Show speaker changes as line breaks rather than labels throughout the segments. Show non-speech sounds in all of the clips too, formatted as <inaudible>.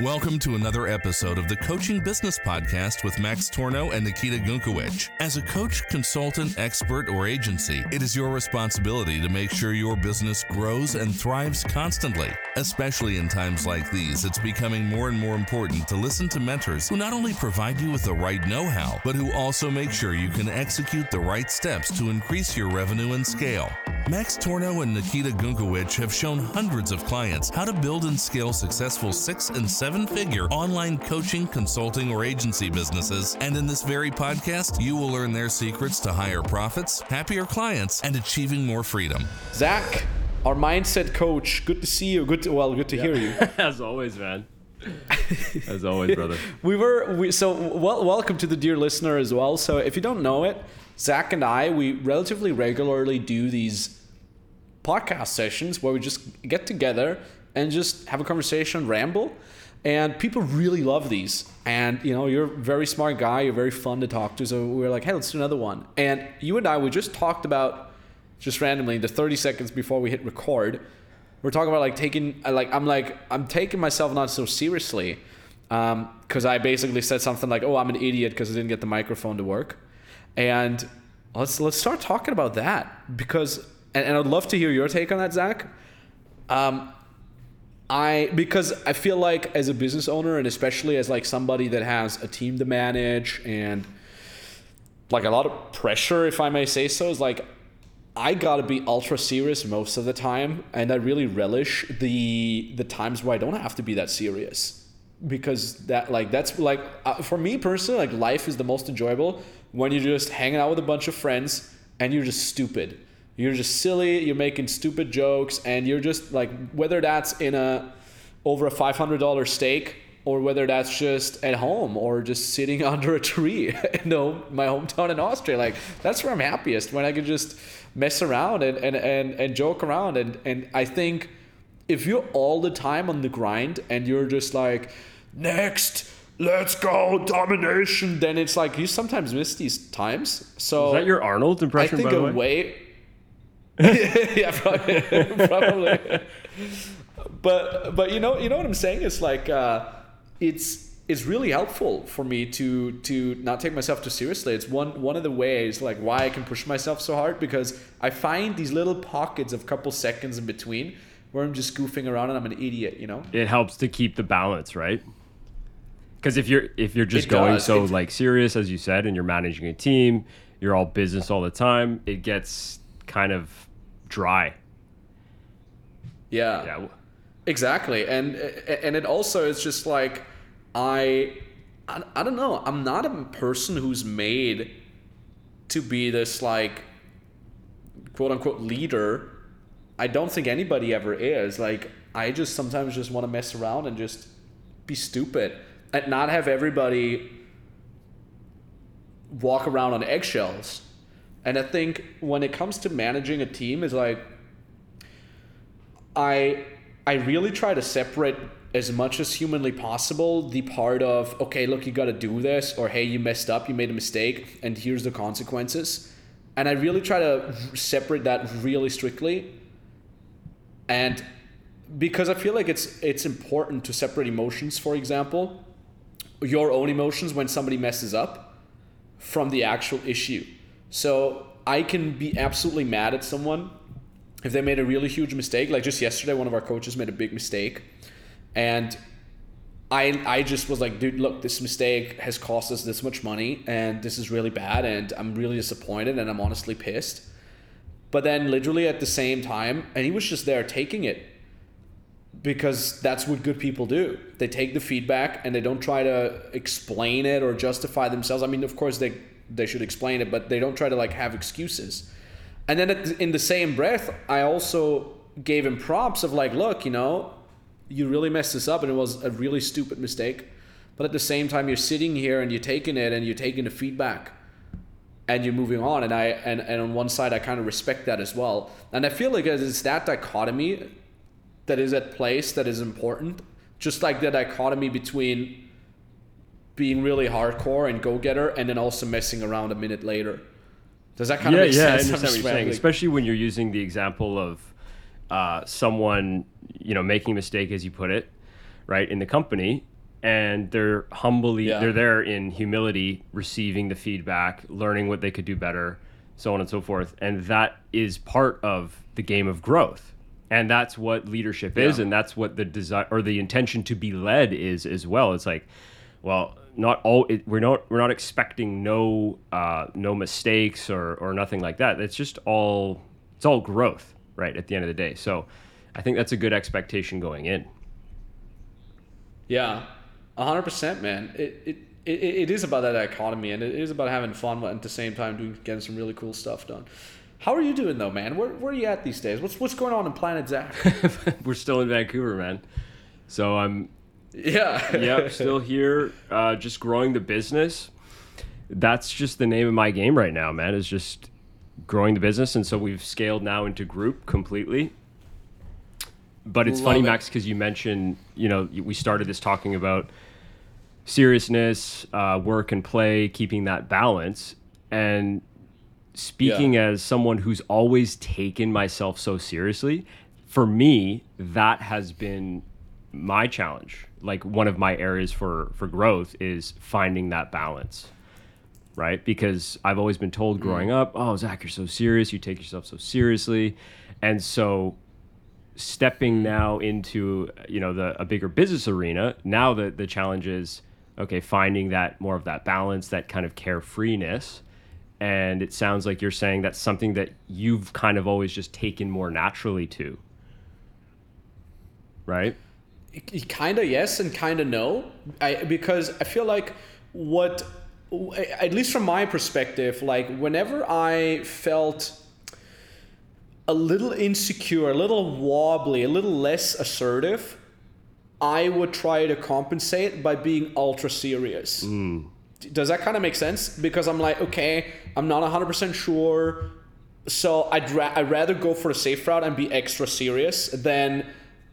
Welcome to another episode of the Coaching Business Podcast with Max Tornow and Nikita Gunkowicz. As a coach, consultant, expert, or agency, it is your responsibility to make sure your business grows and thrives constantly. Especially in times like these, it's becoming more and more important to listen to mentors who not only provide you with the right know how, but who also make sure you can execute the right steps to increase your revenue and scale. Max Tornow and Nikita Gunkowicz have shown hundreds of clients how to build and scale successful six and seven figure online coaching, consulting, or agency businesses. And in this very podcast, you will learn their secrets to higher profits, happier clients, and achieving more freedom.
Zack, our mindset coach, good to see you. Good to, well, good to hear you. <laughs>
As always, man. As always, brother. <laughs>
we were we, so well, welcome to the dear listener as well. So if you don't know it, Zack and I we relatively regularly do these podcast sessions where we just get together and just have a conversation, ramble, and people really love these. And you know, you're a very smart guy. You're very fun to talk to. So we were like, hey, let's do another one. And you and I we just talked about just randomly the 30 seconds before we hit record we're talking about like taking like i'm like i'm taking myself not so seriously Um, because um, i basically said something like oh i'm an idiot because i didn't get the microphone to work and let's let's start talking about that because and, and i'd love to hear your take on that zack um, i because i feel like as a business owner and especially as like somebody that has a team to manage and like a lot of pressure if i may say so is like I gotta be ultra serious most of the time, and I really relish the the times where I don't have to be that serious because that like that's like uh, for me personally, like life is the most enjoyable when you're just hanging out with a bunch of friends and you're just stupid. You're just silly. You're making stupid jokes, and you're just like whether that's in a over a five hundred dollar steak or whether that's just at home or just sitting <laughs> under a tree <laughs> you know my hometown in austria like that's where i'm happiest when i can just mess around and, and, and, and joke around. And, and I think if you're all the time on the grind and you're just like, next, let's go, domination, then it's like you sometimes miss these times. So
is that your Arnold impression?
I think
by
a
way? <laughs>
yeah, probably. <laughs> probably. but but you know you know what I'm saying? It's like uh, it's is really helpful for me to to not take myself too seriously. It's one one of the ways like why I can push myself so hard because I find these little pockets of couple seconds in between where I'm just goofing around and I'm an idiot, you know?
It helps to keep the balance, right? Because if you're if you're just
It
going
does.
so
It-
like serious as you said, and you're managing a team, you're all business all the time, it gets kind of dry.
Yeah.
Yeah.
Exactly. And and it also is just like I, I I don't know. I'm not a person who's made to be this like quote unquote leader. I don't think anybody ever is. Like I just sometimes just want to mess around and just be stupid and not have everybody walk around on eggshells. And I think when it comes to managing a team is like I I really try to separate as much as humanly possible the part of okay look you got to do this or hey you messed up you made a mistake and here's the consequences. And i really try to separate that really strictly. And because i feel like it's it's important to separate emotions for example your own emotions when somebody messes up from the actual issue so i can be absolutely mad at someone if they made a really huge mistake like just yesterday one of our coaches made a big mistake and I I just was like, dude, look, this mistake has cost us this much money, and this is really bad, and I'm really disappointed, and I'm honestly pissed. But then, literally at the same time, and he was just there taking it because that's what good people do. They take the feedback and they don't try to explain it or justify themselves. I mean, of course they they should explain it, but they don't try to like have excuses. And then in the same breath, I also gave him props of like, look, you know, you really messed this up and it was a really stupid mistake. But at the same time, you're sitting here and you're taking it and you're taking the feedback and you're moving on. And I and, and on one side, I kind of respect that as well. And I feel like it's that dichotomy that is at place that is important. Just like the dichotomy between being really hardcore and go getter and then also messing around a minute later. Does that kind
yeah,
of make
yeah, I
sense? <laughs> I'm
understand what you're saying,
rambling.
especially when you're using the example of uh, someone, you know, making a mistake, as you put it, right, in the company, and they're humbly
Yeah.
they're there in humility, receiving the feedback, learning what they could do better, so on and so forth, and that is part of the game of growth. And that's what leadership is, and that's what the desire or the intention to be led is as well. It's like, well, not all it, we're not we're not expecting no uh, no mistakes or or nothing like that. It's just all it's all growth, right? At the end of the day, so I think that's a good expectation going in.
Yeah, hundred percent, man. It, it it it is about that economy, and it is about having fun, but at the same time doing getting some really cool stuff done. How are you doing though, man? Where where are you at these days? What's what's going on in Planet Zack? <laughs>
we're still in Vancouver, man. So I'm
yeah.
yep, <laughs> still here, uh, just growing the business. That's just the name of my game right now, man. Is just growing the business, and so we've scaled now into group completely. But it's funny,
it.
Max, because you mentioned, you know, we started this talking about seriousness, uh, work and play, keeping that balance, and speaking as someone who's always taken myself so seriously, for me, that has been my challenge. Like one of my areas for for growth is finding that balance. Right? Because I've always been told mm. growing up, oh, Zack, you're so serious. You take yourself so seriously. And so stepping now into you know the a bigger business arena now the the challenge is okay finding that more of that balance that kind of carefreeness and it sounds like you're saying that's something that you've kind of always just taken more naturally to right
kind of yes and kind of no. I, because i feel like what at least from my perspective like whenever i felt a little insecure a little wobbly a little less assertive i would try to compensate by being ultra serious. Mm. Does that kind of make sense? Because i'm like okay i'm not 100% sure so I'd, ra- I'd rather go for the safe route and be extra serious than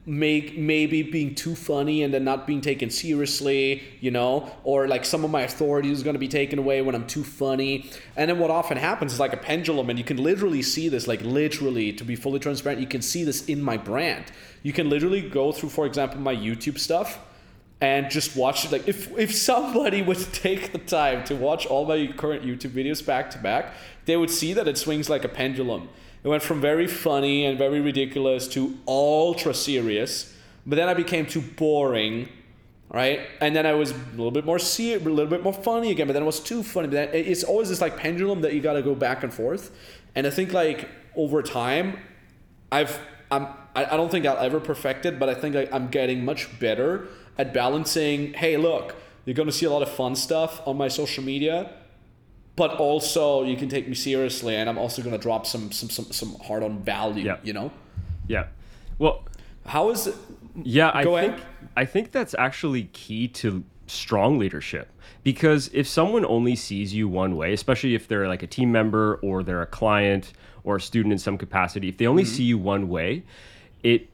make maybe being too funny and then not being taken seriously, you know, or like some of my authority is going to be taken away when I'm too funny. And then what often happens is like a pendulum, and you can literally see this, like literally, to be fully transparent, you can see this in my brand. You can literally go through, for example, my YouTube stuff and just watch it. Like if if somebody <laughs> would take the time to watch all my current YouTube videos back to back, they would see that it swings like a pendulum. It went from very funny and very ridiculous to ultra serious, but then I became too boring, right? And then I was a little bit more ser- a little bit more funny again, but then it was too funny. But then it's always this like pendulum that you got to go back and forth. And I think like over time, I've I'm I I don't think I'll ever perfect it, but I think I'm getting much better at balancing. Hey, look, you're gonna see a lot of fun stuff on my social media, but also you can take me seriously, and I'm also gonna drop some some some, some hard on value.
Yeah.
You know,
yeah well
how is it?
Yeah, I
Go
think. I think that's actually key to strong leadership because if someone only sees you one way, especially if they're like a team member or they're a client or a student in some capacity, if they only
Mm-hmm.
see you one way, it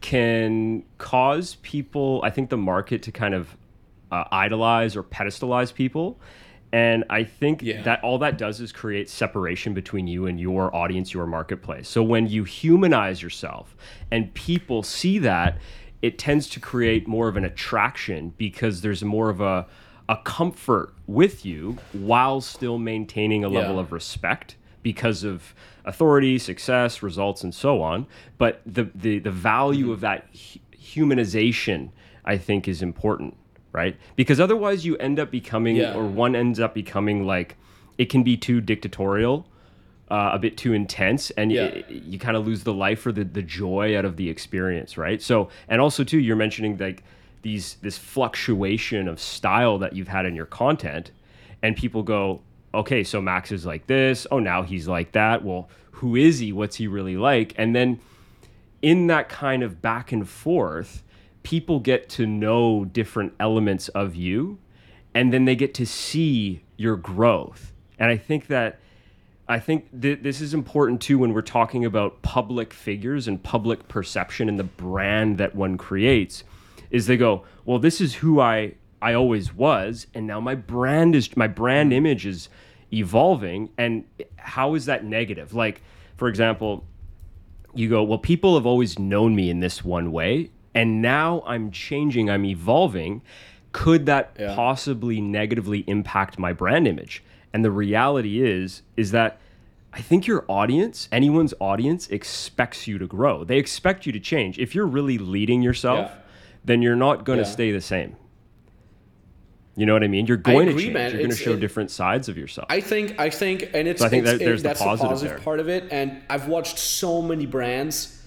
can cause people, I think the market to kind of uh, idolize or pedestalize people. And I think
Yeah.
that all that does is create separation between you and your audience, your marketplace. So when you humanize yourself and people see that, it tends to create more of an attraction because there's more of a a comfort with you while still maintaining a level
Yeah.
of respect because of authority, success, results, and so on. But the the, the value mm-hmm. of that hu- humanization, I think, is important, right? Because otherwise, you end up becoming,
Yeah.
or one ends up becoming like, it can be too dictatorial. Uh, a bit too intense and
Yeah.
you kind of lose the life or the, the joy out of the experience right so and also too you're mentioning like these this fluctuation of style that you've had in your content and people go okay so max is like this oh now he's like that well who is he what's he really like and then in that kind of back and forth people get to know different elements of you and then they get to see your growth and i think that I think th- this is important too when we're talking about public figures and public perception and the brand that one creates. Is they go, well, this is who I I always was, and now my brand is my brand image is evolving. And how is that negative? Like, for example, you go, well, people have always known me in this one way, and now I'm changing, I'm evolving. Could that
Yeah.
possibly negatively impact my brand image? And the reality is is that I think your audience, anyone's audience expects you to grow. They expect you to change. If you're really leading yourself,
Yeah.
then you're not going to
Yeah.
stay the same. You know what I mean? You're going
agree,
to change.
man.
You're going to show
it-
different sides of yourself.
I think I think and it's
So I think
it's-
that there's
it,
the
that's
positive
the positive part of it and I've watched so many brands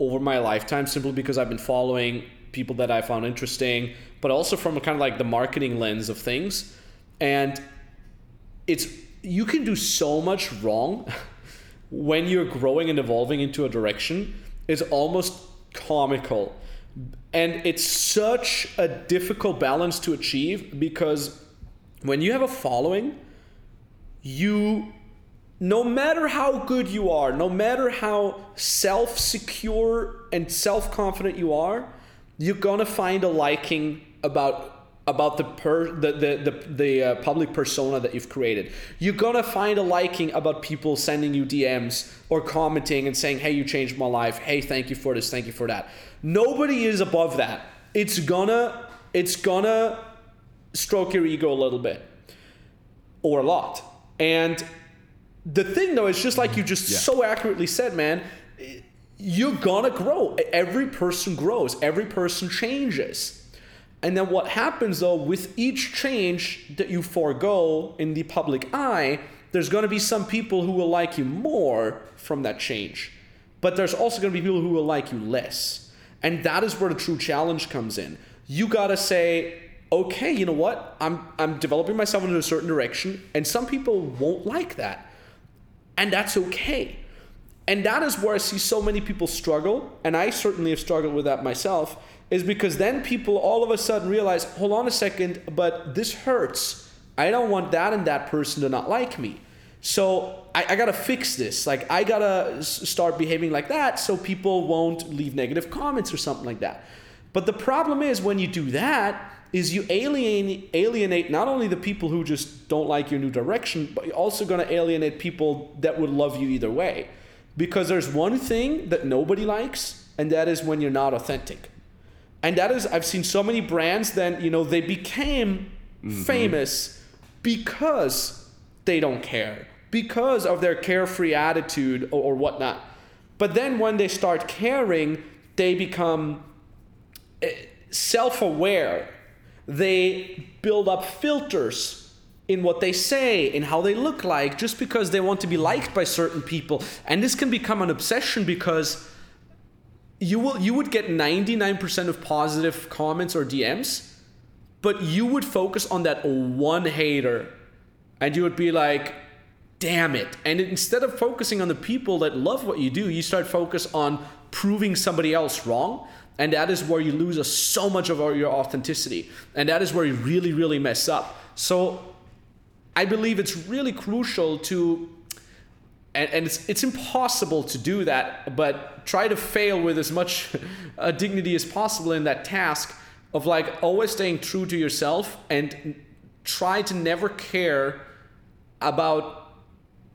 over my lifetime simply because I've been following people that I found interesting but also from a kind of like the marketing lens of things. And it's you can do so much wrong <laughs> when you're growing and evolving into a direction. Is almost comical. And it's such a difficult balance to achieve because when you have a following you no matter how good you are no matter how self-secure and self-confident you are you're gonna find a liking about about the per the the the, the uh, public persona that you've created. You're gonna find a liking about people sending you dms or commenting and saying hey you changed my life. Hey thank you for this. Thank you for that. Nobody is above that. It's gonna it's gonna stroke your ego a little bit or a lot. And the thing though is just like you just so accurately said man you're gonna grow. Every person grows. Every person changes. And then what happens though with each change that you forego in the public eye there's gonna be some people who will like you more from that change. But there's also gonna be people who will like you less. And that is where the true challenge comes in. You gotta say okay you know what? I'm i'm developing myself in a certain direction and some people won't like that and that's okay. And that is where I see so many people struggle, and I certainly have struggled with that myself, is because then people all of a sudden realize, hold on a second, but this hurts. I don't want that and that person to not like me. So I, I gotta fix this. Like, I gotta start behaving like that so people won't leave negative comments or something like that. But the problem is when you do that, is you alienate alienate not only the people who just don't like your new direction, but you're also going to alienate people that would love you either way. Because there's one thing that nobody likes, and that is when you're not authentic. And that is I've seen so many brands then, you know, they became mm-hmm. famous because they don't care, because of their carefree attitude or, or whatnot. But then when they start caring, they become eh, self aware. They build up filters in what they say, in how they look like, just because they want to be liked by certain people. And this can become an obsession because you will you would get 99% of positive comments or DMs, but you would focus on that one hater and you would be like, damn it. And instead of focusing on the people that love what you do, you start focus on proving somebody else wrong. And that is where you lose so much of your authenticity. And that is where you really, really mess up. So I believe it's really crucial to, and, and it's, it's impossible to do that, but try to fail with as much <laughs> uh, dignity as possible in that task of like always staying true to yourself and try to never care about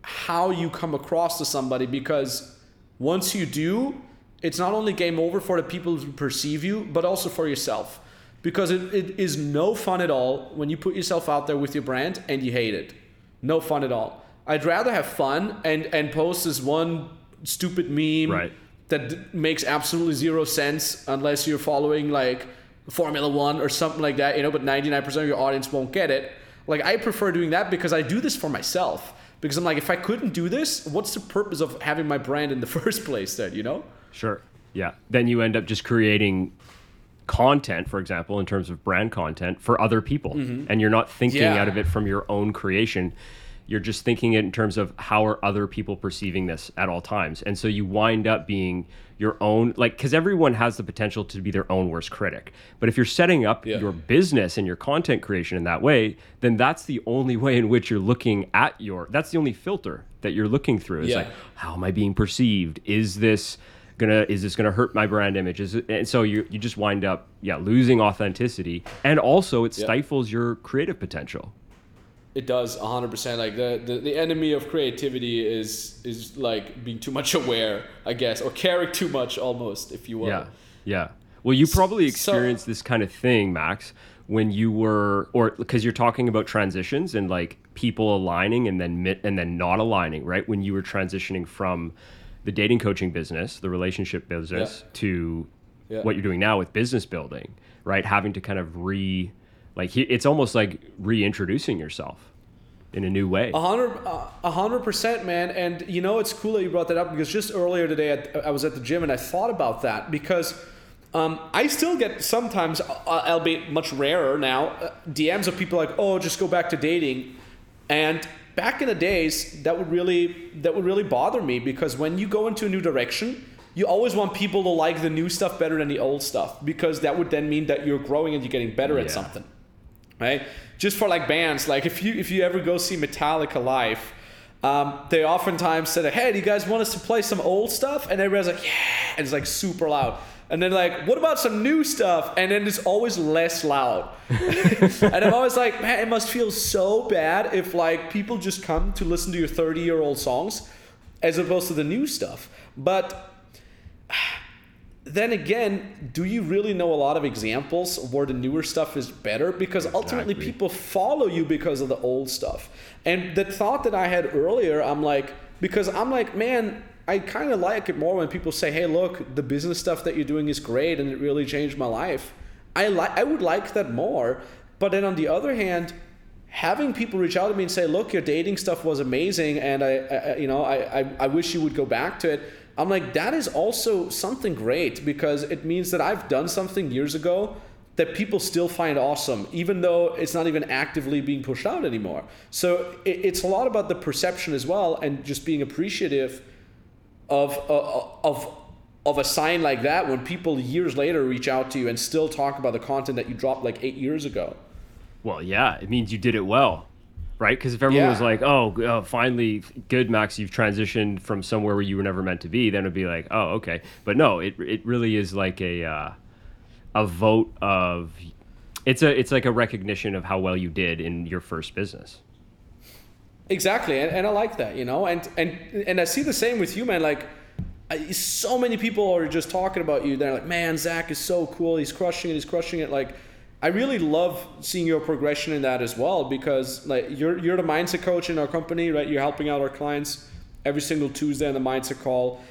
how you come across to somebody because once you do, it's not only game over for the people who perceive you, but also for yourself. Because it, it is no fun at all when you put yourself out there with your brand and you hate it. No fun at all. I'd rather have fun and, and post this one stupid meme
Right.
that d- makes absolutely zero sense unless you're following like Formula One or something like that, you know, but 99% of your audience won't get it. Like, I prefer doing that because I do this for myself. Because I'm like, if I couldn't do this, what's the purpose of having my brand in the <laughs> first place then, you know?
Sure. Yeah. Then you end up just creating content, for example, in terms of brand content for other people. And you're not thinking
Mm-hmm. Yeah.
out of it from your own creation. You're just thinking it in terms of how are other people perceiving this at all times. And so you wind up being your own, like, because everyone has the potential to be their own worst critic. But if you're setting up
Yeah.
your business and your content creation in that way, then that's the only way in which you're looking at your, that's the only filter that you're looking through. Is
Yeah.
like, how am I being perceived? Is this gonna is this gonna hurt my brand image? Is it, and so you you just wind up yeah losing authenticity, and also it
Yeah.
stifles your creative potential.
It does 100%. Like the, the, the enemy of creativity is is like being too much aware, I guess, or caring too much almost, if you will.
Yeah, yeah. Well, you probably experienced so, this kind of thing, Max, when you were, or because you're talking about transitions and like people aligning and then and then not aligning, right? When you were transitioning from the dating coaching business, the relationship business, yeah. to yeah. what you're doing now with business building, right? Having to kind of re, like it's almost like reintroducing yourself in a new way.
A hundred, a hundred percent, man. And you know, it's cool that you brought that up because just earlier today, I was at the gym and I thought about that because um, I still get sometimes, uh, albeit much rarer now, uh, DMs of people like, "Oh, just go back to dating," and back in the days, that would really that would really bother me because when you go into a new direction, you always want people to like the new stuff better than the old stuff because that would then mean that you're growing and you're getting better yeah. at something right? Just for like bands, like if you if you ever go see Metallica live, um, they oftentimes said "Hey, do you guys want us to play some old stuff?" And everybody's like, "Yeah," and it's like super loud. And then like, "What about some new stuff?" And then it's always less loud. <laughs> and I'm always like, "Man, it must feel so bad if like people just come to listen to your 30 year old songs, as opposed to the new stuff." But then again, do you really know a lot of examples where the newer stuff is better? Because ultimately, people follow you because of the old stuff. And the thought that I had earlier, I'm like, because I'm like, man, I kind of like it more when people say, "Hey, look, the business stuff that you're doing is great, and it really changed my life." I like, I would like that more. But then on the other hand, having people reach out to me and say, "Look, your dating stuff was amazing, and I, I you know, I, I, I wish you would go back to it." I'm like, that is also something great because it means that I've done something years ago that people still find awesome, even though it's not even actively being pushed out anymore. So it, it's a lot about the perception as well, and just being appreciative of uh, of of a sign like that when people years later reach out to you and still talk about the content that you dropped like eight years ago.
Well, yeah, it means you did it well right? Because if everyone yeah. was like, oh, oh, finally, good, Max, you've transitioned from somewhere where you were never meant to be, then it'd be like, oh, okay. But no, it it really is like a uh, a vote of it's a it's like a recognition of how well you did in your first business.
Exactly, and, and I like that, you know, and and and I see the same with you, man. Like. I, so many people are just talking about you. They're like, "Man, Zack is so cool. He's crushing it. He's crushing it." Like, I really love seeing your progression in that as well because like you're you're the mindset coach in our company, right? You're helping out our clients every single Tuesday on the mindset call.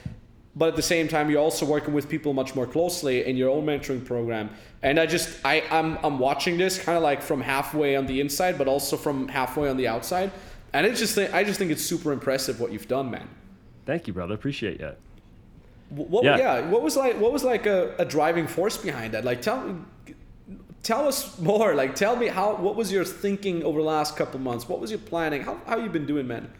But at the same time, you're also working with people much more closely in your own mentoring program. And I just I I'm I'm watching this kind of like from halfway on the inside, but also from halfway on the outside. And it's just I just think it's super impressive what you've done, man.
Thank you, brother. Appreciate it.
What yeah. yeah what was like what was like a, a driving force behind that? Like tell tell us more. Like, tell me how. What was your thinking over the last couple months? What was your planning? How how you been doing, man?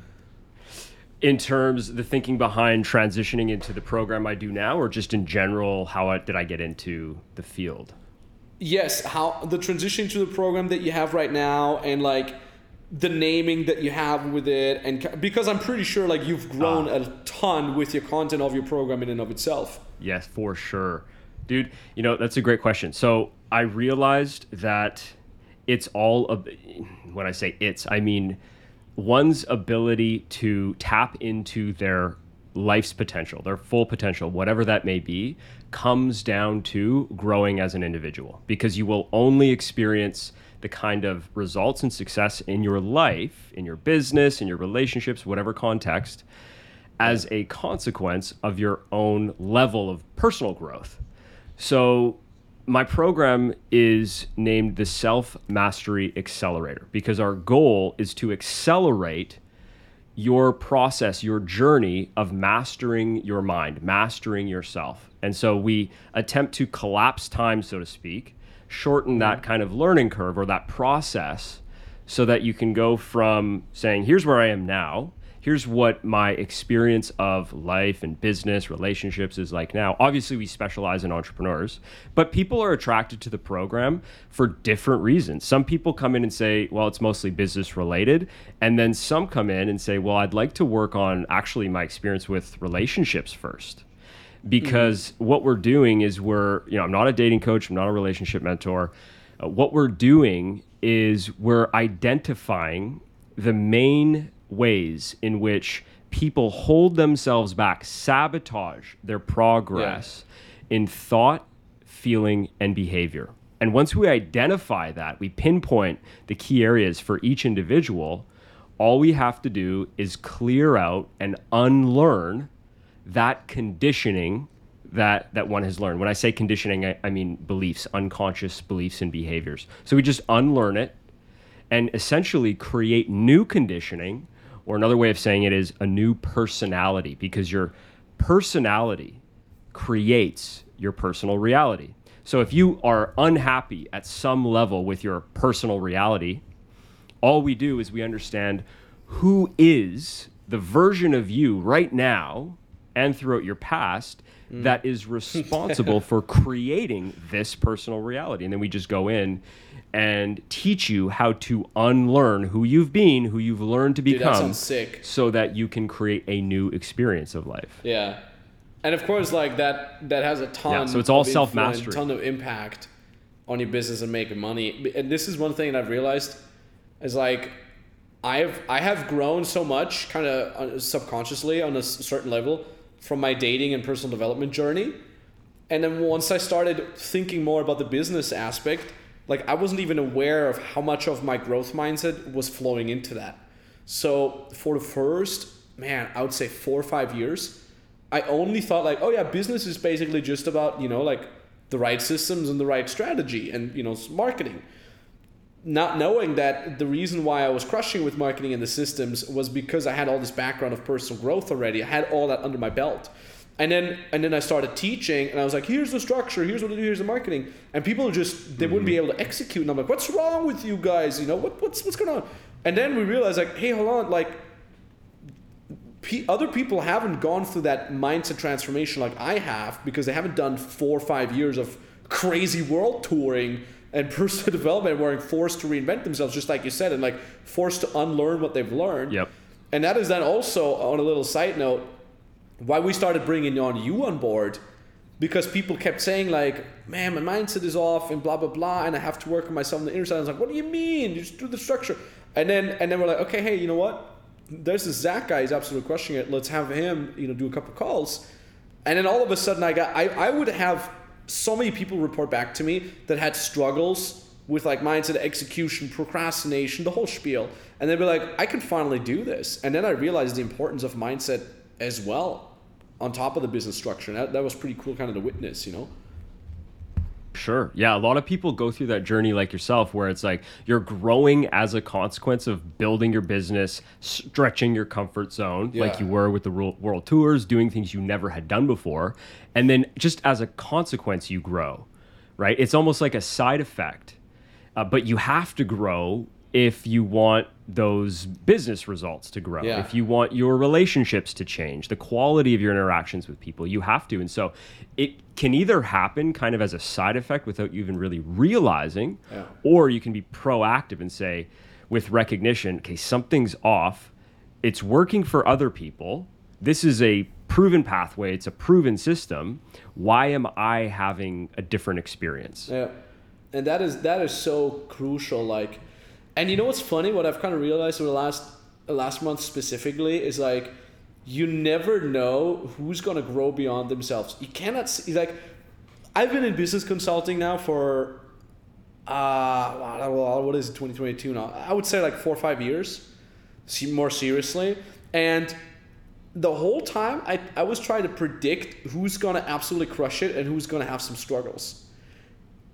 In terms the thinking behind transitioning into the program I do now, or just in general, how I, did I get into the field?
Yes, how the transition to the program that you have right now, and like the naming that you have with it, and because I'm pretty sure like you've grown uh, a ton with your content of your program in and of itself.
Yes, for sure, dude. You know that's a great question. So I realized that it's all of when I say it's, I mean one's ability to tap into their life's potential, their full potential, whatever that may be, comes down to growing as an individual because you will only experience the kind of results and success in your life, in your business, in your relationships, whatever context, as a consequence of your own level of personal growth. So my program is named the Self Mastery Accelerator because our goal is to accelerate your process, your journey of mastering your mind, mastering yourself. And so we attempt to collapse time, so to speak, shorten that mm-hmm. kind of learning curve or that process so that you can go from saying, here's where I am now. Here's what my experience of life and business relationships is like now. Obviously we specialize in entrepreneurs but people are attracted to the program for different reasons. Some people come in and say well it's mostly business related and then some come in and say well i'd like to work on actually my experience with relationships first because mm-hmm. what we're doing is we're you know i'm not a dating coach i'm not a relationship mentor uh, what we're doing is we're identifying the main ways in which people hold themselves back, sabotage their progress yeah. in thought, feeling, and behavior. And once we identify that, we pinpoint the key areas for each individual, all we have to do is clear out and unlearn that conditioning that that one has learned. When I say conditioning, I, I mean beliefs, unconscious beliefs and behaviors. So we just unlearn it and essentially create new conditioning, or another way of saying it is a new personality, because your personality creates your personal reality. So if you are unhappy at some level with your personal reality, all we do is we understand who is the version of you right now and throughout your past mm. that is responsible <laughs> for creating this personal reality. And then we just go in and teach you how to unlearn who you've been, who you've learned to become,
Dude,
so that you can create a new experience of life.
Yeah, and of course, like that that has a ton.
Yeah, so it's all self mastery,
ton of impact on your business and making money. And this is one thing that I've realized is like I've I have grown so much, kind of uh, subconsciously on a certain level from my dating and personal development journey. And then once I started thinking more about the business aspect, like I wasn't even aware of how much of my growth mindset was flowing into that. So for the first, man, I would say four or five years, I only thought like, oh yeah, business is basically just about, you know, like the right systems and the right strategy and, you know, marketing not knowing that the reason why I was crushing with marketing and the systems was because I had all this background of personal growth already. I had all that under my belt. And then and then I started teaching and I was like, here's the structure, here's what to do, here's the marketing. And people just they mm-hmm. wouldn't be mm-hmm. able to execute. And I'm like, what's wrong with you guys? You know, what, what's what's going on? And then we realized like, hey, hold on, like other people haven't gone through that mindset transformation like I have because they haven't done four or five years of crazy world touring and <laughs> personal development were forced to reinvent themselves, just like you said, and like forced to unlearn what they've learned.
Yep.
And that is then also on a little side note why we started bringing on you on board because people kept saying like, "Man, my mindset is off," and blah blah blah, and I have to work on myself on the inner side. I was like, "What do you mean? You just do the structure." And then and then we're like, "Okay, hey, you know what? There's this Zack guy. He's absolutely crushing it. Let's have him, you know, do a couple calls." And then all of a sudden, I got I I would have so many people report back to me that had struggles with like mindset, execution, procrastination, the whole spiel. And they'd be like, I can finally do this. And then I realized the importance of mindset as well on top of the business structure. And that, that was pretty cool kind of to witness, you know?
Sure. Yeah. A lot of people go through that journey like yourself, where it's like you're growing as a consequence of building your business, stretching your comfort zone, yeah. like you were with the world tours, doing things you never had done before. And then just as a consequence, you grow, right? It's almost like a side effect. Uh, but you have to grow if you want those business results to grow, yeah. if you want your relationships to change, the quality of your interactions with people, you have to. And so it can either happen kind of as a side effect without you even really realizing, yeah. or you can be proactive and say, with recognition, okay, something's off. It's working for other people. This is a proven pathway, it's a proven system. Why am I having a different experience?
Yeah. And that is that is so crucial like and you know what's funny? What I've kind of realized over the last last month specifically is like you never know who's gonna grow beyond themselves. You cannot see like I've been in business consulting now for uh what is it 2022 now? I would say like four or five years, more seriously, and the whole time I, I was trying to predict who's gonna absolutely crush it and who's gonna have some struggles.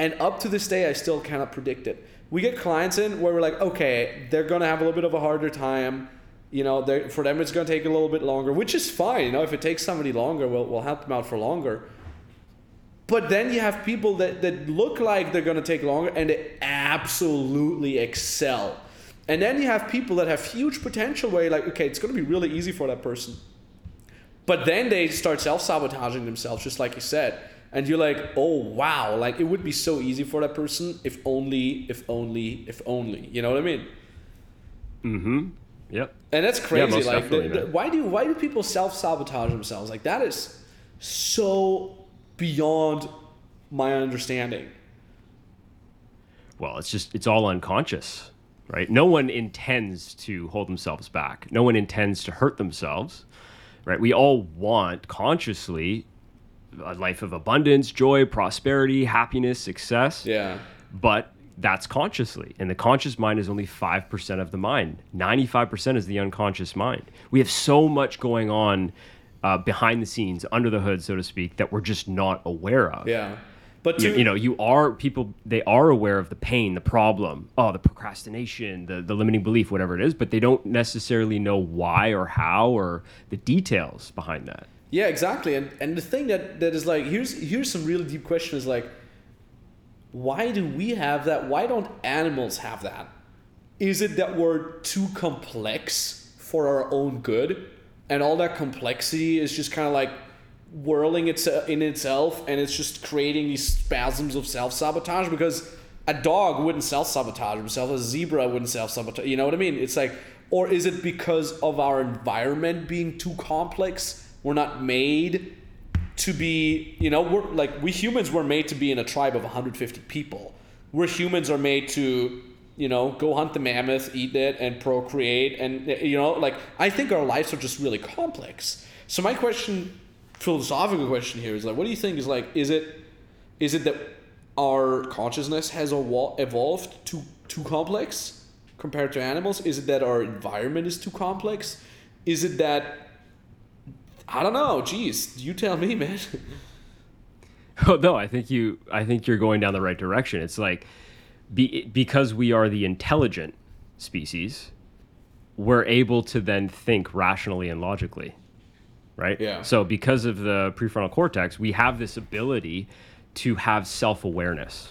And up to this day, I still cannot predict it we get clients in where we're like, okay, they're gonna have a little bit of a harder time. You know, for them it's gonna take a little bit longer, which is fine. You know, if it takes somebody longer, we'll we'll help them out for longer. But then you have people that, that look like they're gonna take longer and they absolutely excel. And then you have people that have huge potential where you're like, okay, it's gonna be really easy for that person. But then they start self sabotaging themselves, just like you said and you're like oh wow. Like it would be so easy for that person if only if only if only. You know what i mean?
Mm-hmm. Yep.
And that's crazy. yeah, like the, the, why do why do people self-sabotage themselves? Like that is so beyond my understanding.
Well it's just it's all unconscious right? No one intends to hold themselves back. No one intends to hurt themselves right? We all want consciously a life of abundance, joy, prosperity, happiness, success.
Yeah.
But that's consciously. And the conscious mind is only 5% of the mind. 95% is the unconscious mind. We have so much going on uh, behind the scenes, under the hood, so to speak, that we're just not aware of.
Yeah. But
You, you know, you are people. They are aware of the pain, the problem, oh, the procrastination, the the limiting belief, whatever it is, but they don't necessarily know why or how or the details behind that.
Yeah, exactly. And and the thing that that is like here's here's some really deep question is like why do we have that? Why don't animals have that? Is it that we're too complex for our own good? And all that complexity is just kind of like whirling it's in itself and it's just creating these spasms of self-sabotage because a dog wouldn't self-sabotage himself, a zebra wouldn't self-sabotage. You know what I mean? It's like or is it because of our environment being too complex? We're not made to be, you know, we're like we humans were made to be in a tribe of 150 people. We're humans are made to, you know, go hunt the mammoth, eat it, and procreate, and you know, like I think our lives are just really complex. So my question, philosophical question here is like, what do you think is like, is it, is it that our consciousness has evolved too too complex compared to animals? Is it that our environment is too complex? Is it that I don't know. Jeez, you tell me, man. <laughs>
Oh no, I think you. I think you're going down the right direction. It's like, be, because we are the intelligent species, we're able to then think rationally and logically, right?
Yeah.
So because of the prefrontal cortex, we have this ability to have self-awareness,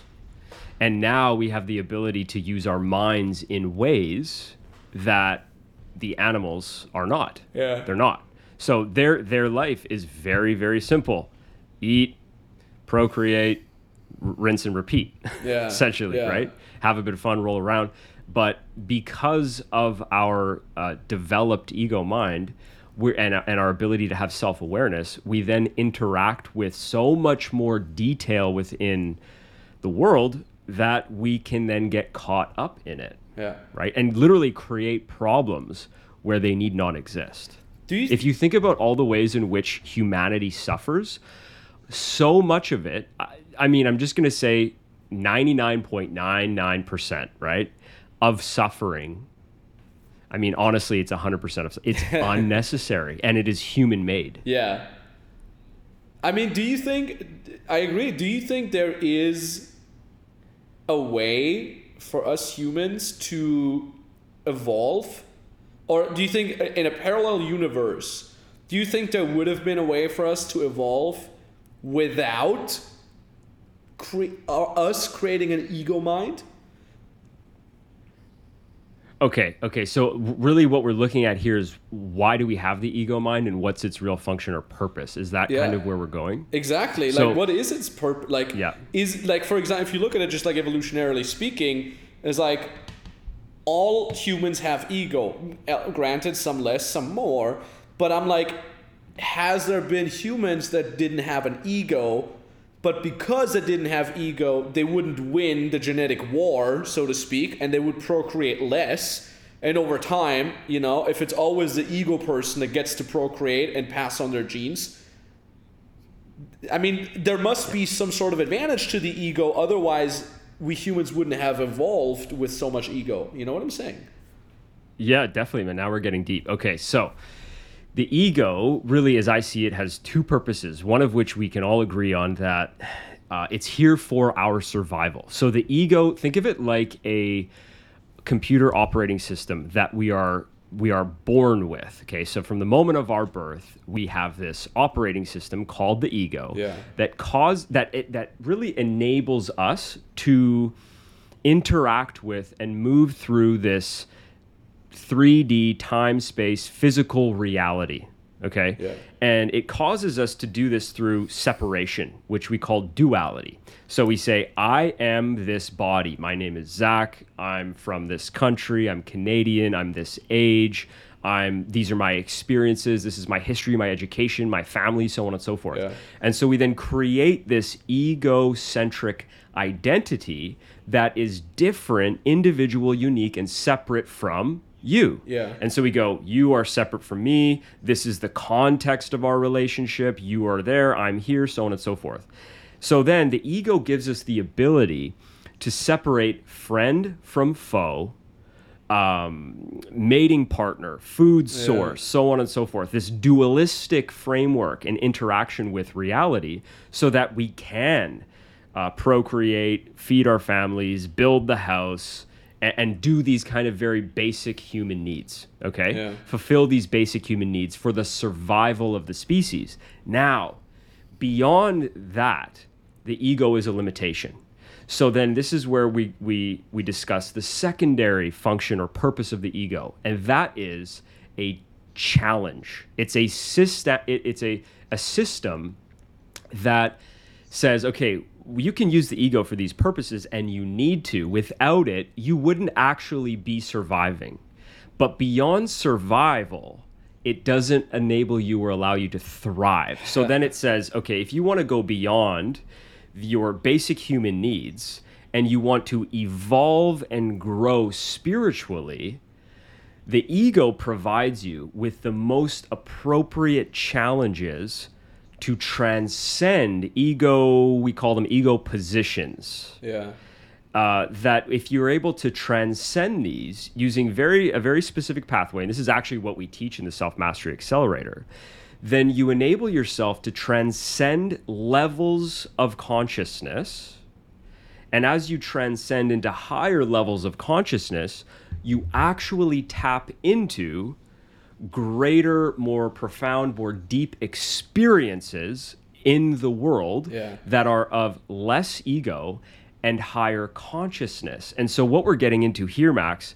and now we have the ability to use our minds in ways that the animals are not.
Yeah.
They're not. So their their life is very very simple. Eat, procreate, r- rinse and repeat. <laughs>
Yeah,
essentially,
yeah.
right? Have a bit of fun, roll around. But because of our uh, developed ego mind, we're, and, and our ability to have self awareness, we then interact with so much more detail within the world that we can then get caught up in it
Yeah.
right? And literally create problems where they need not exist.
You
if you think about all the ways in which humanity suffers, so much of it, I, I mean, I'm just going to say 99.99%, right, of suffering. I mean, honestly, it's 100% of it's <laughs> unnecessary and it is human made.
Yeah. I mean, do you think I agree. Do you think there is a way for us humans to evolve or do you think in a parallel universe, do you think there would have been a way for us to evolve without cre- uh, us creating an ego mind?
Okay, okay. So really what we're looking at here is why do we have the ego mind and what's its real function or purpose? Is that kind of where we're going?
Exactly.
So-
like, what is its purpose? Like,
Yeah.
is like for example, if you look at it just like evolutionarily speaking, it's like all humans have ego. Granted, some less, some more. But I'm like, has there been humans that didn't have an ego? But because they didn't have ego, they wouldn't win the genetic war, so to speak, and they would procreate less. And over time, you know, if it's always the ego person that gets to procreate and pass on their genes, I mean, there must be some sort of advantage to the ego. Otherwise, we humans wouldn't have evolved with so much ego. You know what I'm saying?
Yeah, definitely, man. Now we're getting deep. Okay, so the ego, really, as I see it, has two purposes. One of which we can all agree on that uh, it's here for our survival. So the ego, think of it like a computer operating system that we are we are born with. Okay, so from the moment of our birth, we have this operating system called the ego
Yeah.
that cause that it, that really enables us to interact with and move through this 3D time space physical reality. Okay.
Yeah.
And it causes us to do this through separation, which we call duality. So we say, I am this body. My name is Zack. I'm from this country. I'm Canadian. I'm this age. I'm these are my experiences. This is my history, my education, my family, so on and so forth.
Yeah.
And so we then create this egocentric identity that is different, individual, unique, and separate from you.
Yeah.
And so we go, you are separate from me. This is the context of our relationship. You are there, I'm here, so on and so forth. So then the ego gives us the ability to separate friend from foe, um, mating partner, food source, so on and so forth. This dualistic framework and interaction with reality so that we can uh, procreate, feed our families, build the house, and, and do these kind of very basic human needs. Okay?
Yeah.
Fulfill these basic human needs for the survival of the species. Now, beyond that, the ego is a limitation. So then this is where we we we discuss the secondary function or purpose of the ego, and that is a challenge. It's a system. It, it's a a system that says, okay, you can use the ego for these purposes, and you need to. Without it, you wouldn't actually be surviving. But beyond survival, it doesn't enable you or allow you to thrive. So then it says, okay, if you want to go beyond your basic human needs and you want to evolve and grow spiritually, the ego provides you with the most appropriate challenges to transcend ego, we call them ego positions
Yeah.
uh, that if you're able to transcend these using very a very specific pathway, and this is actually what we teach in the Self Mastery Accelerator, then you enable yourself to transcend levels of consciousness. And as you transcend into higher levels of consciousness, you actually tap into greater, more profound, more deep experiences in the world
Yeah.
that are of less ego and higher consciousness. And so, what we're getting into here, Max,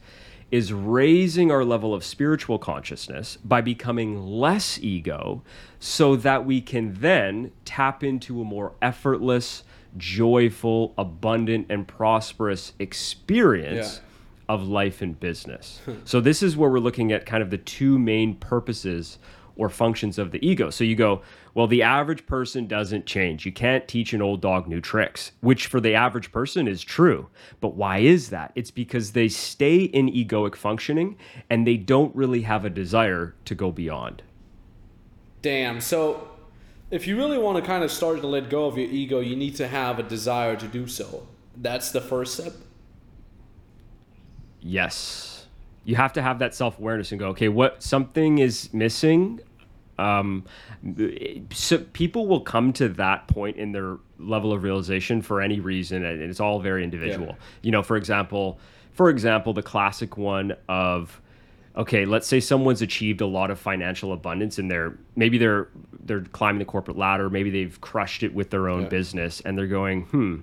is raising our level of spiritual consciousness by becoming less ego so that we can then tap into a more effortless, joyful, abundant, and prosperous experience
Yeah.
Of life and business. Hmm. so this is where we're looking at kind of the two main purposes or functions of the ego. So you go, well, the average person doesn't change. You can't teach an old dog new tricks, which for the average person is true. But why is that? It's because they stay in egoic functioning and they don't really have a desire to go beyond.
Damn. So, if you really want to kind of start to let go of your ego, you need to have a desire to do so. That's the first step.
Yes. You have to have that self awareness and go, okay, what something is missing. Um, so people will come to that point in their level of realization for any reason, and it's all very individual.
Yeah.
You know, for example, for example, the classic one of, okay, let's say someone's achieved a lot of financial abundance, and they're maybe they're they're climbing the corporate ladder, maybe they've crushed it with their own
Yeah.
business, and they're going, hmm,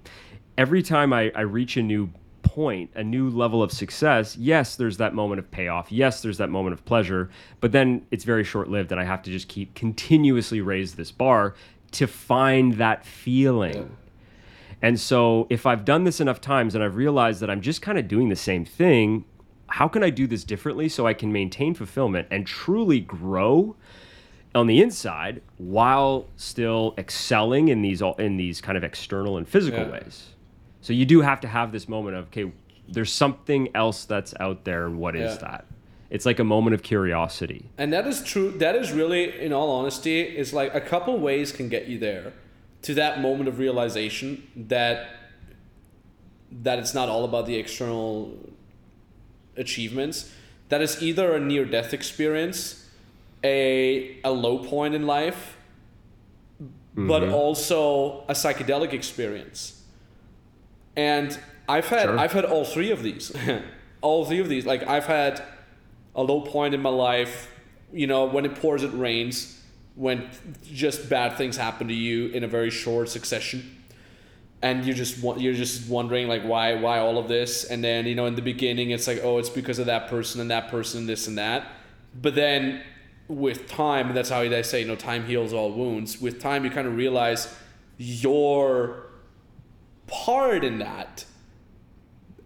every time I, I reach a new point, a new level of success, yes, there's that moment of payoff. Yes, there's that moment of pleasure, but then it's very short lived, and I have to just keep continuously raise this bar to find that feeling. And so, if I've done this enough times and I've realized that I'm just kind of doing the same thing, how can I do this differently so I can maintain fulfillment and truly grow on the inside while still excelling in these in these kind of external and physical
Yeah.
ways? So you do have to have this moment of okay, there's something else that's out there, and what is
Yeah.
that? It's like a moment of curiosity.
And that is true. That is really, in all honesty, is like a couple ways can get you there to that moment of realization that that it's not all about the external achievements. That is either a near death experience, a a low point in life, but mm-hmm. also a psychedelic experience. And I've had
Sure.
I've had all three of these. <laughs> all three of these. Like I've had a low point in my life, you know, when it pours, it rains, when just bad things happen to you in a very short succession. And you just want you're just wondering like why why all of this and then you know in the beginning it's like oh it's because of that person and that person this and that but then with time and that's how they say you know time heals all wounds with time you kind of realize your part in that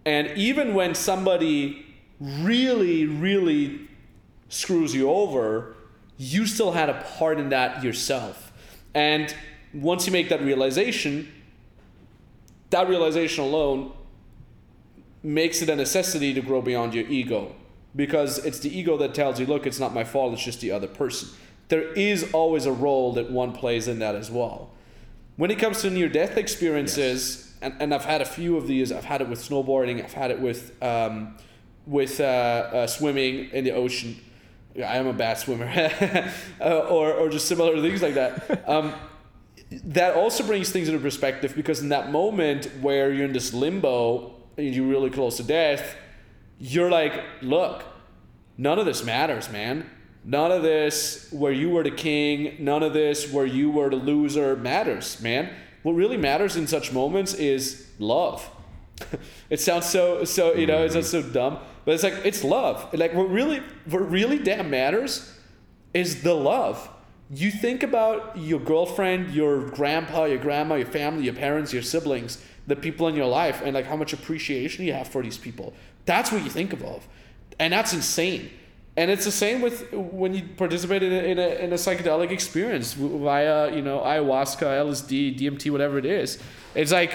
and even when somebody really, really screws you over, you still had a part in that yourself. And once you make that realization, that realization alone makes it a necessity to grow beyond your ego. because it's the ego that tells you, look, it's not my fault, it's just the other person. There is always a role that one plays in that as well. When it comes to near death experiences, and, and I've had a few of these, I've had it with snowboarding, I've had it with, um, with uh, uh, swimming in the ocean. I am a bad swimmer, <laughs> uh, or, or just similar things like that. <laughs> Um, that also brings things into perspective because in that moment where you're in this limbo and you're really close to death, you're like, look, none of this matters, man. None of this where you were the king, none of this where you were the loser matters, man. What really matters in such moments is love. <laughs> it sounds so so you know, it sounds so dumb, but it's like it's love. Like what really what really damn matters is the love. You think about your girlfriend, your grandpa, your grandma, your family, your parents, your siblings, the people in your life, and like how much appreciation you have for these people. That's what you think of, and that's insane. And it's the same with when you participate in a, in a, in a psychedelic experience via you know ayahuasca, LSD, DMT, whatever it is. It's like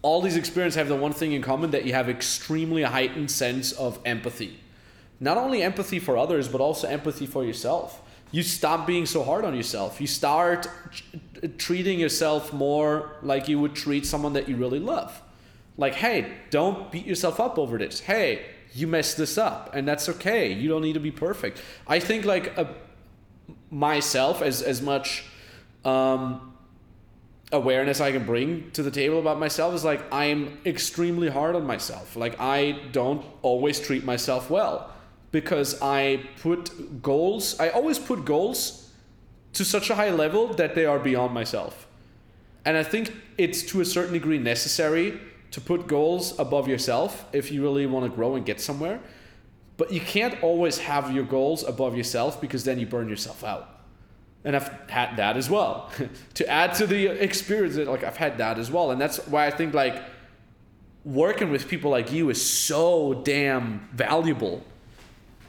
all these experiences have the one thing in common that you have extremely heightened sense of empathy. Not only empathy for others, but also empathy for yourself. You stop being so hard on yourself. You start treating yourself more like you would treat someone that you really love. Like, hey, don't beat yourself up over this. Hey, you messed this up, and that's okay. You don't need to be perfect. I think like a, myself as as much um, awareness I can bring to the table about myself is like I'm extremely hard on myself. Like I don't always treat myself well because I put goals. I always put goals to such a high level that they are beyond myself. And I think it's to a certain degree necessary to put goals above yourself if you really want to grow and get somewhere. But you can't always have your goals above yourself because then you burn yourself out. And I've had that as well. <laughs> to add to the experience, like I've had that as well. And that's why I think like working with people like you is so damn valuable.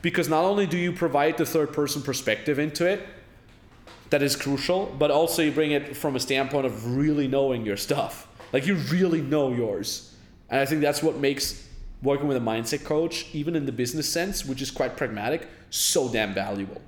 Because not only do you provide the third person perspective into it, that is crucial, but also you bring it from a standpoint of really knowing your stuff. Like you really know yours. And I think that's what makes working with a mindset coach, even in the business sense, which is quite pragmatic, so damn valuable.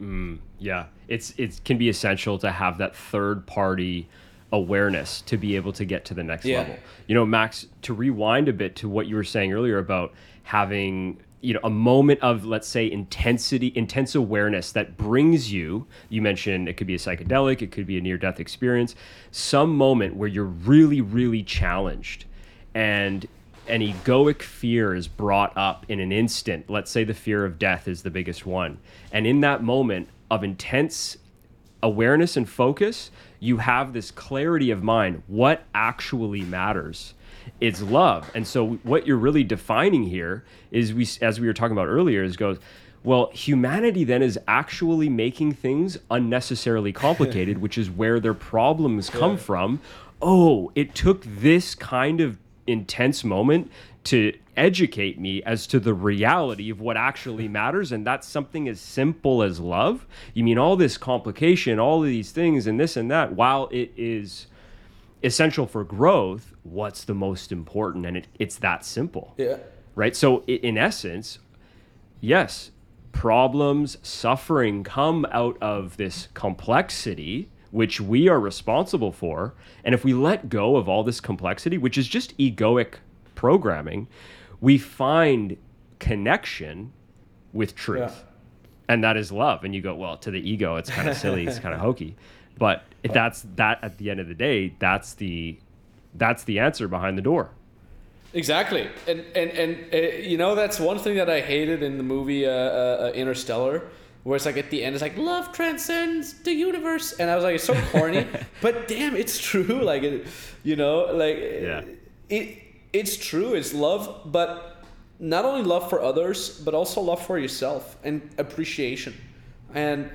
Mm, yeah, it's it can be essential to have that third party awareness to be able to get to the next yeah. level. You know, Max, to rewind a bit to what you were saying earlier about having you know a moment of let's say intensity intense awareness that brings you you mentioned it could be a psychedelic it could be a near death experience some moment where you're really really challenged and an egoic fear is brought up in an instant. Let's say the fear of death is the biggest one. And in that moment of intense awareness and focus you have this clarity of mind. What actually matters it's love. And so what you're really defining here is we as we were talking about earlier is goes well, humanity then is actually making things unnecessarily complicated, <laughs> which is where their problems come yeah. from. Oh, it took this kind of intense moment to educate me as to the reality of what actually <laughs> matters and that's something as simple as love you mean all this complication all of these things and this and that while it is essential for growth, what's the most important? And it, it's that simple.
Yeah.
Right. So, in essence, yes, problems, suffering come out of this complexity, which we are responsible for. And if we let go of all this complexity, which is just egoic programming, we find connection with truth. Yeah. And that is love. And you go, well, to the ego, it's kind of silly, it's kind of <laughs> hokey. But that's that at the end of the day, that's the that's the answer behind the door.
Exactly, and and and uh, you know that's one thing that I hated in the movie uh, uh, uh, Interstellar, where it's like at the end it's like love transcends the universe, and I was like it's so corny, <laughs> but damn, it's true. <laughs> Like it, you know, like yeah. it it's true. It's love, but not only love for others, but also love for yourself and appreciation, and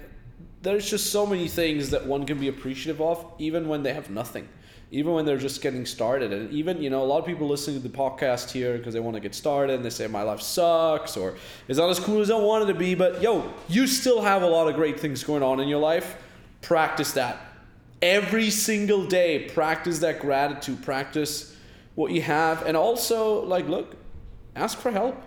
there's just so many things that one can be appreciative of, even when they have nothing, even when they're just getting started. And even, you know, a lot of people listening to the podcast here because they want to get started and they say, my life sucks or it's not as cool as I wanted to be. But yo, you still have a lot of great things going on in your life. Practice that. Every single day, practice that gratitude, practice what you have. And also, like, look, ask for help.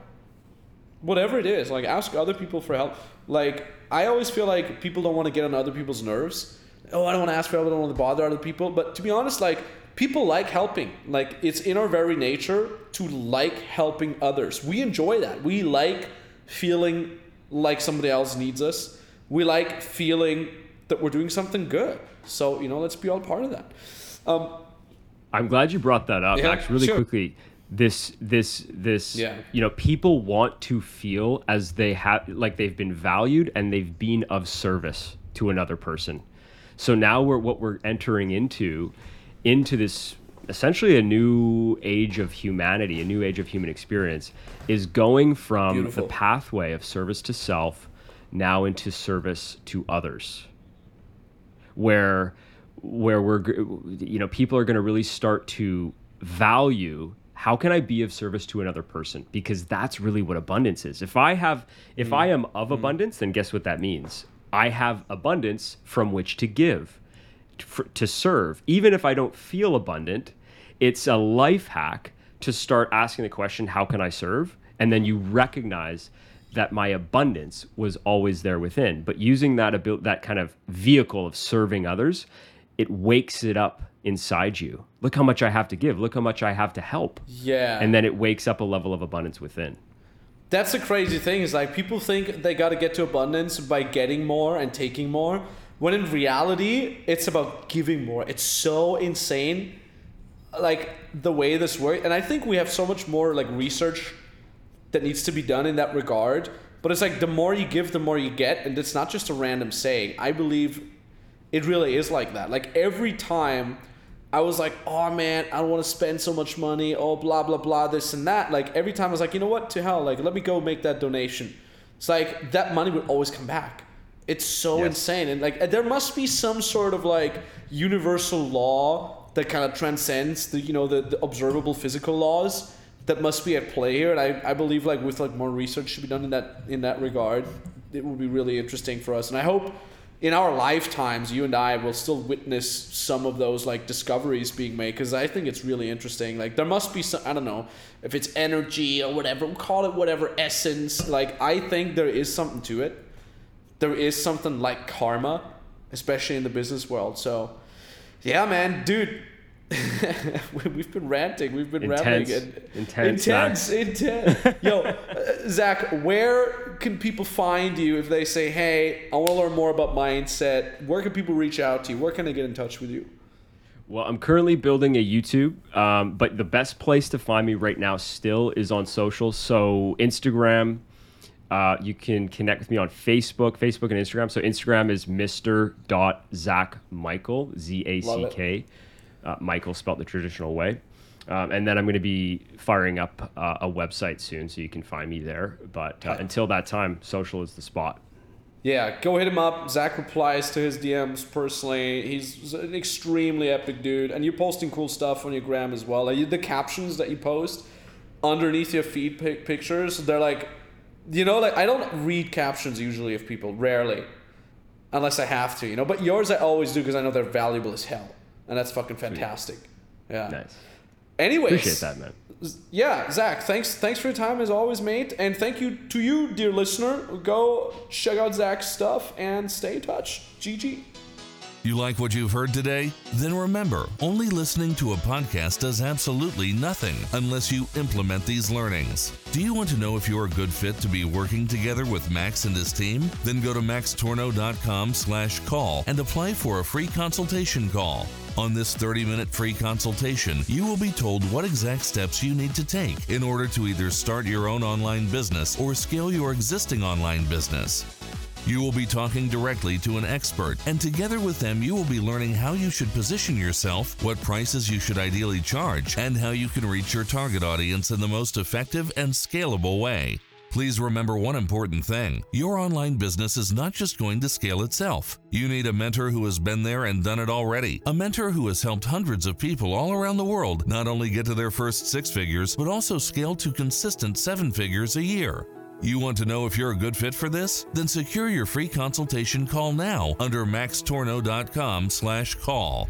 Whatever it is, like ask other people for help. Like I always feel like people don't want to get on other people's nerves. Oh, I don't want to ask for help. I don't want to bother other people. But to be honest, like people like helping. Like it's in our very nature to like helping others. We enjoy that. We like feeling like somebody else needs us. We like feeling that we're doing something good. So you know, let's be all part of that. Um,
I'm glad you brought that up,
Yeah,
Max, really
sure.
quickly. This, this, this.
Yeah.
You know, people want to feel as they have, like they've been valued and they've been of service to another person. So now we're what we're entering into, into this essentially a new age of humanity, a new age of human experience, is going from
Beautiful.
the pathway of service to self now into service to others where where we're you know people are going to really start to value how can i be of service to another person? Because that's really what abundance is. If i have if i mm. am of mm. abundance then guess what that means? I have abundance from which to give to, to serve. Even if i don't feel abundant it's a life hack to start asking the question how can i serve? And then you recognize that my abundance was always there within. But using that abil- that kind of vehicle of serving others, it wakes it up inside you. Look how much I have to give. Look how much I have to help.
yeah.
And then it wakes up a level of abundance within.
That's the crazy thing is like people think they got to get to abundance by getting more and taking more, when in reality it's about giving more. It's so insane, like the way this works. And I think we have so much more like research that needs to be done in that regard. But it's like the more you give, the more you get, and it's not just a random saying. I believe it really is like that. Like every time I was like, oh man, I don't want to spend so much money, oh blah blah blah, this and that. Like every time I was like, you know what, to hell, like let me go make that donation. It's like that money would always come back. It's so
Yes.
insane, and like there must be some sort of like universal law that kind of transcends the you know the, the observable physical laws that must be at play here. And I, I believe like with like more research should be done in that in that regard. It would be really interesting for us, and I hope in our lifetimes you and I will still witness some of those like discoveries being made because I think it's really interesting. Like there must be some I don't know if it's energy or whatever we call it whatever essence. Like I think there is something to it. There is something like karma, especially in the business world. So yeah, man, dude. We- <laughs> We've been ranting. We've been
Intense.
rambling. And
Intense,
Intense. Intense. Yo, uh, Zack, where can people find you if they say, "Hey, I want to learn more about mindset"? Where can people reach out to you? Where can they get in touch with you?
Well, I'm currently building a YouTube, um, but the best place to find me right now still is on social. So Instagram, uh, you can connect with me on Facebook, Facebook and Instagram. So Instagram is Mr. Zack Michael Z A C K, uh, Michael spelled the traditional way. Um, and then I'm going to be firing up uh, a website soon, so you can find me there. But uh, until that time, social is the spot.
Yeah, go hit him up. Zack replies to his DMs personally. He's an extremely epic dude, and you're posting cool stuff on your gram as well. Like the captions that you post underneath your feed pic- pictures, they're like, you know, like I don't read captions usually of people, rarely, unless I have to, you know. But yours I always do because I know they're valuable as hell, and that's fucking fantastic. Yeah.
Nice.
Anyways,
Appreciate that, man.
yeah, Zack, thanks thanks for your time as always, mate. And thank you to you, dear listener. Go check out Zack's stuff and stay in touch. GG.
You like what you've heard today? Then remember, only listening to a podcast does absolutely nothing unless you implement these learnings. Do you want to know if you're a good fit to be working together with Max and his team? Then go to maxtornow.com slash call and apply for a free consultation call. On this 30-minute free consultation, you will be told what exact steps you need to take in order to either start your own online business or scale your existing online business. You will be talking directly to an expert, and together with them, you will be learning how you should position yourself, what prices you should ideally charge, and how you can reach your target audience in the most effective and scalable way. Please remember one important thing your online business is not just going to scale itself. You need a mentor who has been there and done it already, a mentor who has helped hundreds of people all around the world not only get to their first six figures, but also scale to consistent seven figures a year. You want to know if you're a good fit for this? Then secure your free consultation call now under maxtornow.com/call.